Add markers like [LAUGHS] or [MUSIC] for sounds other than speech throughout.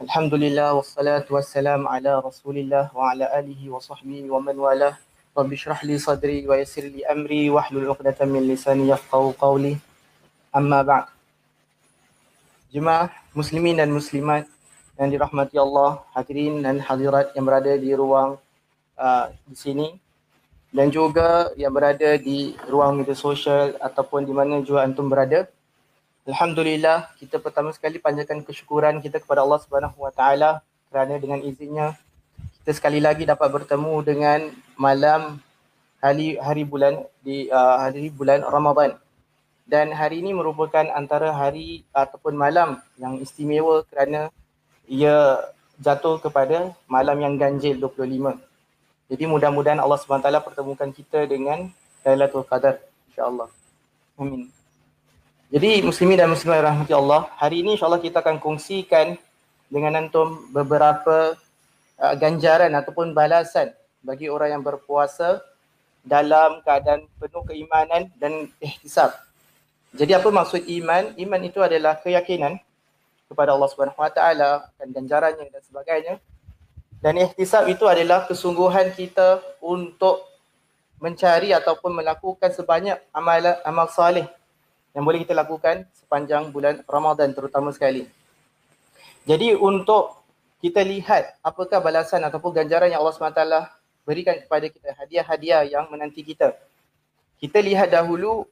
Alhamdulillah wassalatu wassalam ala Rasulillah wa ala alihi wa sahbihi wa man wala. Rabbi shrah li sadri wa yassir li amri wa hlul 'uqdatam min lisani yafqahu qawli. Amma ba'd. Jemaah muslimin dan muslimat yang dirahmati Allah, hadirin dan hadirat yang berada di ruang uh, di sini dan juga yang berada di ruang media sosial ataupun di mana jua antum berada. Alhamdulillah kita pertama sekali panjatkan kesyukuran kita kepada Allah Subhanahu Wa Taala kerana dengan izinnya kita sekali lagi dapat bertemu dengan malam hari hari bulan di uh, hari bulan Ramadan. Dan hari ini merupakan antara hari ataupun malam yang istimewa kerana ia jatuh kepada malam yang ganjil 25. Jadi mudah-mudahan Allah SWT pertemukan kita dengan Lailatul Qadar insya-Allah. Amin. Jadi muslimin dan muslimat rahmati Allah, hari ini insyaAllah kita akan kongsikan dengan antum beberapa uh, ganjaran ataupun balasan bagi orang yang berpuasa dalam keadaan penuh keimanan dan ihtisab. Jadi apa maksud iman? Iman itu adalah keyakinan kepada Allah Subhanahu Wa Taala dan ganjarannya dan sebagainya. Dan ihtisab itu adalah kesungguhan kita untuk mencari ataupun melakukan sebanyak amal amal salih yang boleh kita lakukan sepanjang bulan Ramadan terutama sekali. Jadi untuk kita lihat apakah balasan ataupun ganjaran yang Allah SWT berikan kepada kita, hadiah-hadiah yang menanti kita. Kita lihat dahulu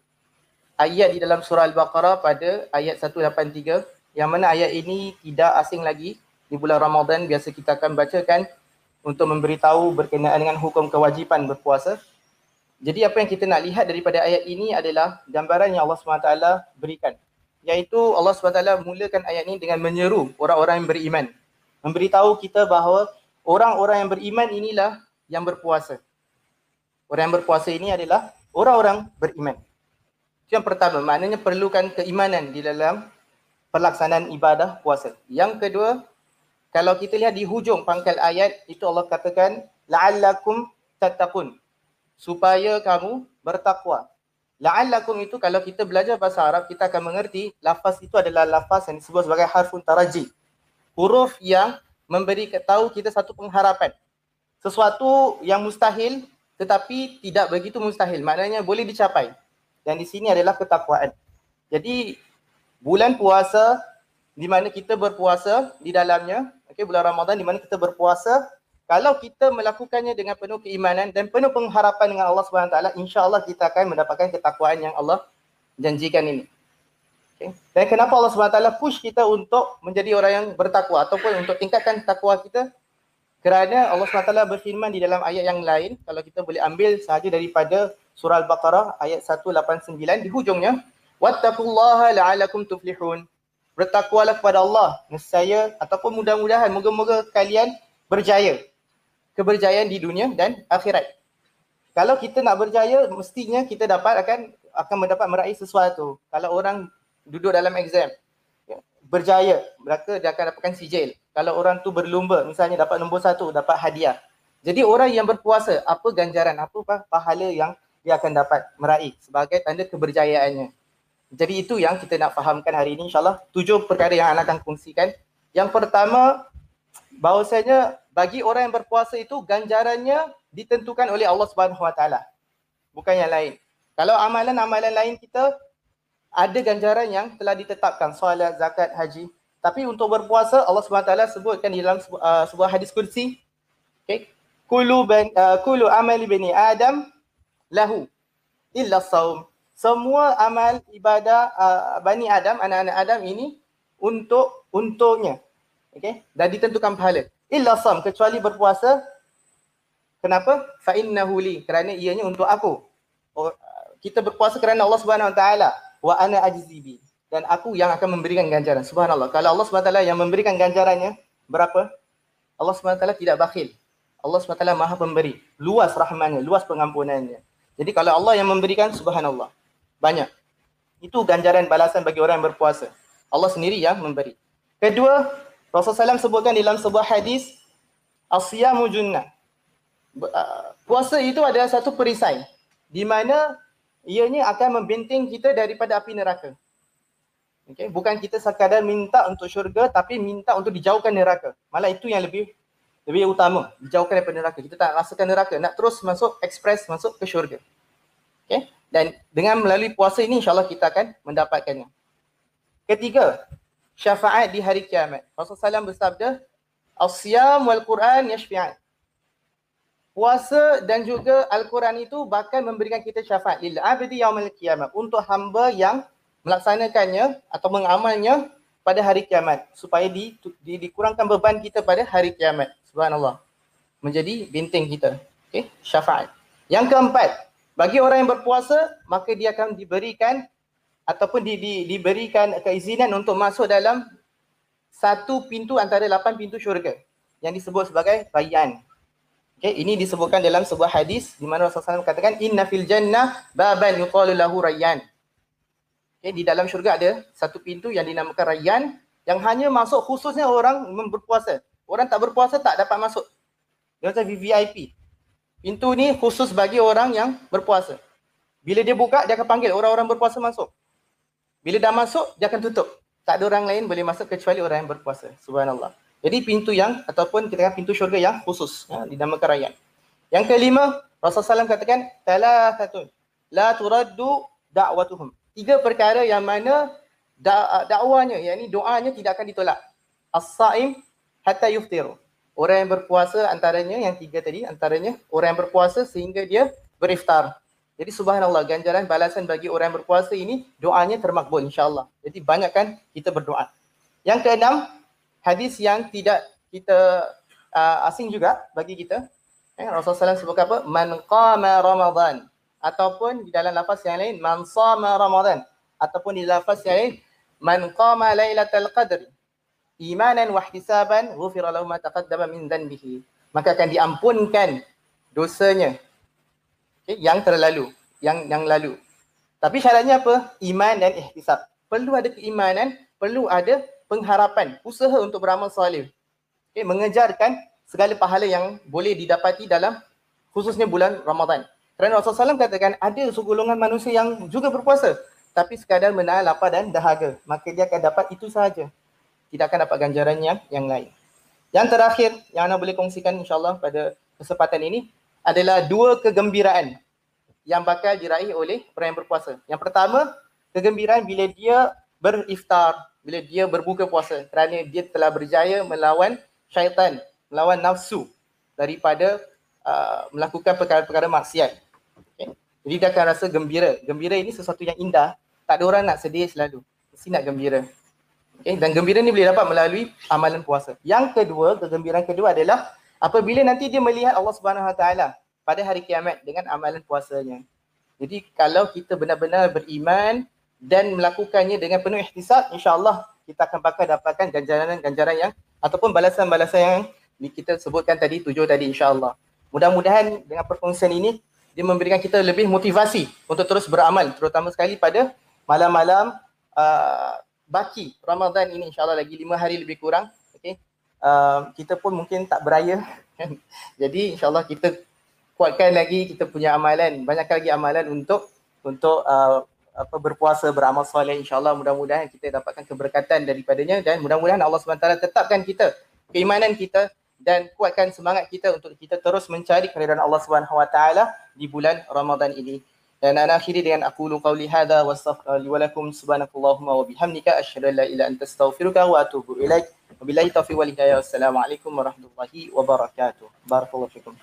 ayat di dalam surah Al-Baqarah pada ayat 183 yang mana ayat ini tidak asing lagi di bulan Ramadan biasa kita akan bacakan untuk memberitahu berkenaan dengan hukum kewajipan berpuasa jadi apa yang kita nak lihat daripada ayat ini adalah gambaran yang Allah SWT berikan. Iaitu Allah SWT mulakan ayat ini dengan menyeru orang-orang yang beriman. Memberitahu kita bahawa orang-orang yang beriman inilah yang berpuasa. Orang yang berpuasa ini adalah orang-orang beriman. Itu yang pertama, maknanya perlukan keimanan di dalam pelaksanaan ibadah puasa. Yang kedua, kalau kita lihat di hujung pangkal ayat, itu Allah katakan, la'allakum tattaqun supaya kamu bertakwa. La'allakum itu kalau kita belajar bahasa Arab kita akan mengerti lafaz itu adalah lafaz yang disebut sebagai harfun taraji. Huruf yang memberi tahu kita satu pengharapan. Sesuatu yang mustahil tetapi tidak begitu mustahil. Maknanya boleh dicapai. Dan di sini adalah ketakwaan. Jadi bulan puasa di mana kita berpuasa di dalamnya, okey bulan Ramadan di mana kita berpuasa kalau kita melakukannya dengan penuh keimanan dan penuh pengharapan dengan Allah Subhanahu taala insya-Allah kita akan mendapatkan ketakwaan yang Allah janjikan ini. Okay. Dan kenapa Allah Subhanahu taala push kita untuk menjadi orang yang bertakwa ataupun untuk tingkatkan takwa kita? Kerana Allah Subhanahu taala berfirman di dalam ayat yang lain kalau kita boleh ambil sahaja daripada surah Al-Baqarah ayat 189 di hujungnya wattaqullaha la'alakum tuflihun. Bertakwalah kepada Allah nescaya ataupun mudah-mudahan moga-moga kalian berjaya keberjayaan di dunia dan akhirat. Kalau kita nak berjaya, mestinya kita dapat akan akan mendapat meraih sesuatu. Kalau orang duduk dalam exam, ya, berjaya, mereka dia akan dapatkan sijil. Kalau orang tu berlumba, misalnya dapat nombor satu, dapat hadiah. Jadi orang yang berpuasa, apa ganjaran, apa pahala yang dia akan dapat meraih sebagai tanda keberjayaannya. Jadi itu yang kita nak fahamkan hari ini insyaAllah. Tujuh perkara yang anak akan kongsikan. Yang pertama, bahawasanya bagi orang yang berpuasa itu ganjarannya ditentukan oleh Allah Subhanahu Wa Taala. Bukan yang lain. Kalau amalan-amalan lain kita ada ganjaran yang telah ditetapkan solat, zakat, haji. Tapi untuk berpuasa Allah Subhanahu Wa Taala sebutkan dalam uh, sebuah hadis kursi. Okay. Kulu ben, uh, kulu amali bani Adam lahu illa saum. Semua amal ibadah uh, Bani Adam, anak-anak Adam ini untuk untuknya. Okay. Dan ditentukan pahala illa sam kecuali berpuasa. Kenapa? Fa innahu li kerana ianya untuk aku. Oh, kita berpuasa kerana Allah Subhanahu wa taala. Wa ana ajzibi dan aku yang akan memberikan ganjaran. Subhanallah. Kalau Allah Subhanahu wa taala yang memberikan ganjarannya berapa? Allah Subhanahu wa taala tidak bakhil. Allah Subhanahu wa taala Maha pemberi. Luas rahmannya luas pengampunannya. Jadi kalau Allah yang memberikan subhanallah. Banyak. Itu ganjaran balasan bagi orang yang berpuasa. Allah sendiri yang memberi. Kedua Rasulullah SAW sebutkan dalam sebuah hadis Asyamu junnah uh, Puasa itu adalah satu perisai di mana ianya akan membenting kita daripada api neraka. Okay, bukan kita sekadar minta untuk syurga tapi minta untuk dijauhkan neraka. Malah itu yang lebih lebih utama, dijauhkan daripada neraka. Kita tak rasakan neraka, nak terus masuk ekspres masuk ke syurga. Okay, dan dengan melalui puasa ini insyaAllah kita akan mendapatkannya. Ketiga, syafaat di hari kiamat. Rasulullah SAW bersabda, Al-siyam wal-Quran yashfi'an. Puasa dan juga Al-Quran itu bakal memberikan kita syafaat lil abdi yaumil kiamat untuk hamba yang melaksanakannya atau mengamalnya pada hari kiamat supaya di, di, dikurangkan beban kita pada hari kiamat. Subhanallah. Menjadi benteng kita. Okay? Syafaat. Yang keempat, bagi orang yang berpuasa, maka dia akan diberikan ataupun di, di, diberikan keizinan untuk masuk dalam satu pintu antara lapan pintu syurga yang disebut sebagai rayyan. Okay, ini disebutkan dalam sebuah hadis di mana Rasulullah SAW katakan inna fil jannah baban yuqalu lahu rayyan. Okay, di dalam syurga ada satu pintu yang dinamakan Rayyan yang hanya masuk khususnya orang berpuasa. Orang tak berpuasa tak dapat masuk. Dia macam VVIP. Pintu ni khusus bagi orang yang berpuasa. Bila dia buka, dia akan panggil orang-orang berpuasa masuk. Bila dah masuk, dia akan tutup. Tak ada orang lain boleh masuk kecuali orang yang berpuasa. Subhanallah. Jadi pintu yang ataupun kita kata pintu syurga yang khusus ha, dinamakan Rayyan. Yang kelima, Rasulullah SAW katakan, Salah satu, la turaddu da'watuhum tiga perkara yang mana dakwanya, yakni doanya tidak akan ditolak. As-saim hatta yuftiru. Orang yang berpuasa antaranya yang tiga tadi antaranya orang yang berpuasa sehingga dia beriftar. Jadi subhanallah ganjaran balasan bagi orang yang berpuasa ini doanya termakbul insyaallah. Jadi banyakkan kita berdoa. Yang keenam hadis yang tidak kita uh, asing juga bagi kita. Eh, Rasulullah SAW sebut apa? Man qama Ramadan ataupun di dalam lafaz yang lain man sama ramadan ataupun di lafaz yang lain man qama lailatul qadr imanan wa ihtisaban ghufira lahu ma taqaddama min dhanbihi maka akan diampunkan dosanya okay, yang terlalu yang yang lalu tapi syaratnya apa iman dan ihtisab perlu ada keimanan perlu ada pengharapan usaha untuk beramal soleh okay, mengejarkan segala pahala yang boleh didapati dalam khususnya bulan Ramadan kerana Rasulullah SAW katakan ada segolongan manusia yang juga berpuasa tapi sekadar menahan lapar dan dahaga. Maka dia akan dapat itu sahaja. Tidak akan dapat ganjaran yang, yang lain. Yang terakhir yang anda boleh kongsikan insyaAllah pada kesempatan ini adalah dua kegembiraan yang bakal diraih oleh orang yang berpuasa. Yang pertama, kegembiraan bila dia beriftar, bila dia berbuka puasa kerana dia telah berjaya melawan syaitan, melawan nafsu daripada uh, melakukan perkara-perkara maksiat. Jadi dia akan rasa gembira. Gembira ini sesuatu yang indah. Tak ada orang nak sedih selalu. Mesti nak gembira. Okay? Dan gembira ni boleh dapat melalui amalan puasa. Yang kedua, kegembiraan kedua adalah apabila nanti dia melihat Allah Subhanahu Wa Taala pada hari kiamat dengan amalan puasanya. Jadi kalau kita benar-benar beriman dan melakukannya dengan penuh ihtisab, insya-Allah kita akan bakal dapatkan ganjaran-ganjaran yang ataupun balasan-balasan yang kita sebutkan tadi, tujuh tadi insya-Allah. Mudah-mudahan dengan perkongsian ini dia memberikan kita lebih motivasi untuk terus beramal terutama sekali pada malam-malam uh, baki Ramadan ini insyaAllah lagi lima hari lebih kurang. Uh, kita pun mungkin tak beraya. [LAUGHS] Jadi insyaAllah kita kuatkan lagi kita punya amalan. Banyak lagi amalan untuk untuk uh, apa berpuasa beramal soleh insyaallah. Mudah-mudahan kita dapatkan keberkatan daripadanya dan mudah-mudahan Allah SWT tetapkan kita keimanan kita dan kuatkan semangat kita untuk kita terus mencari keridhaan Allah taala di bulan Ramadan ini. Dan ana akhiri dengan aku lu qauli hadza wa astaghfiru wa lakum subhanakallahumma wa bihamdika asyhadu an la ilaha anta astaghfiruka wa atubu ilaik. Wabillahi taufiq wal hidayah. Wassalamualaikum warahmatullahi wabarakatuh. Barakallahu fikum.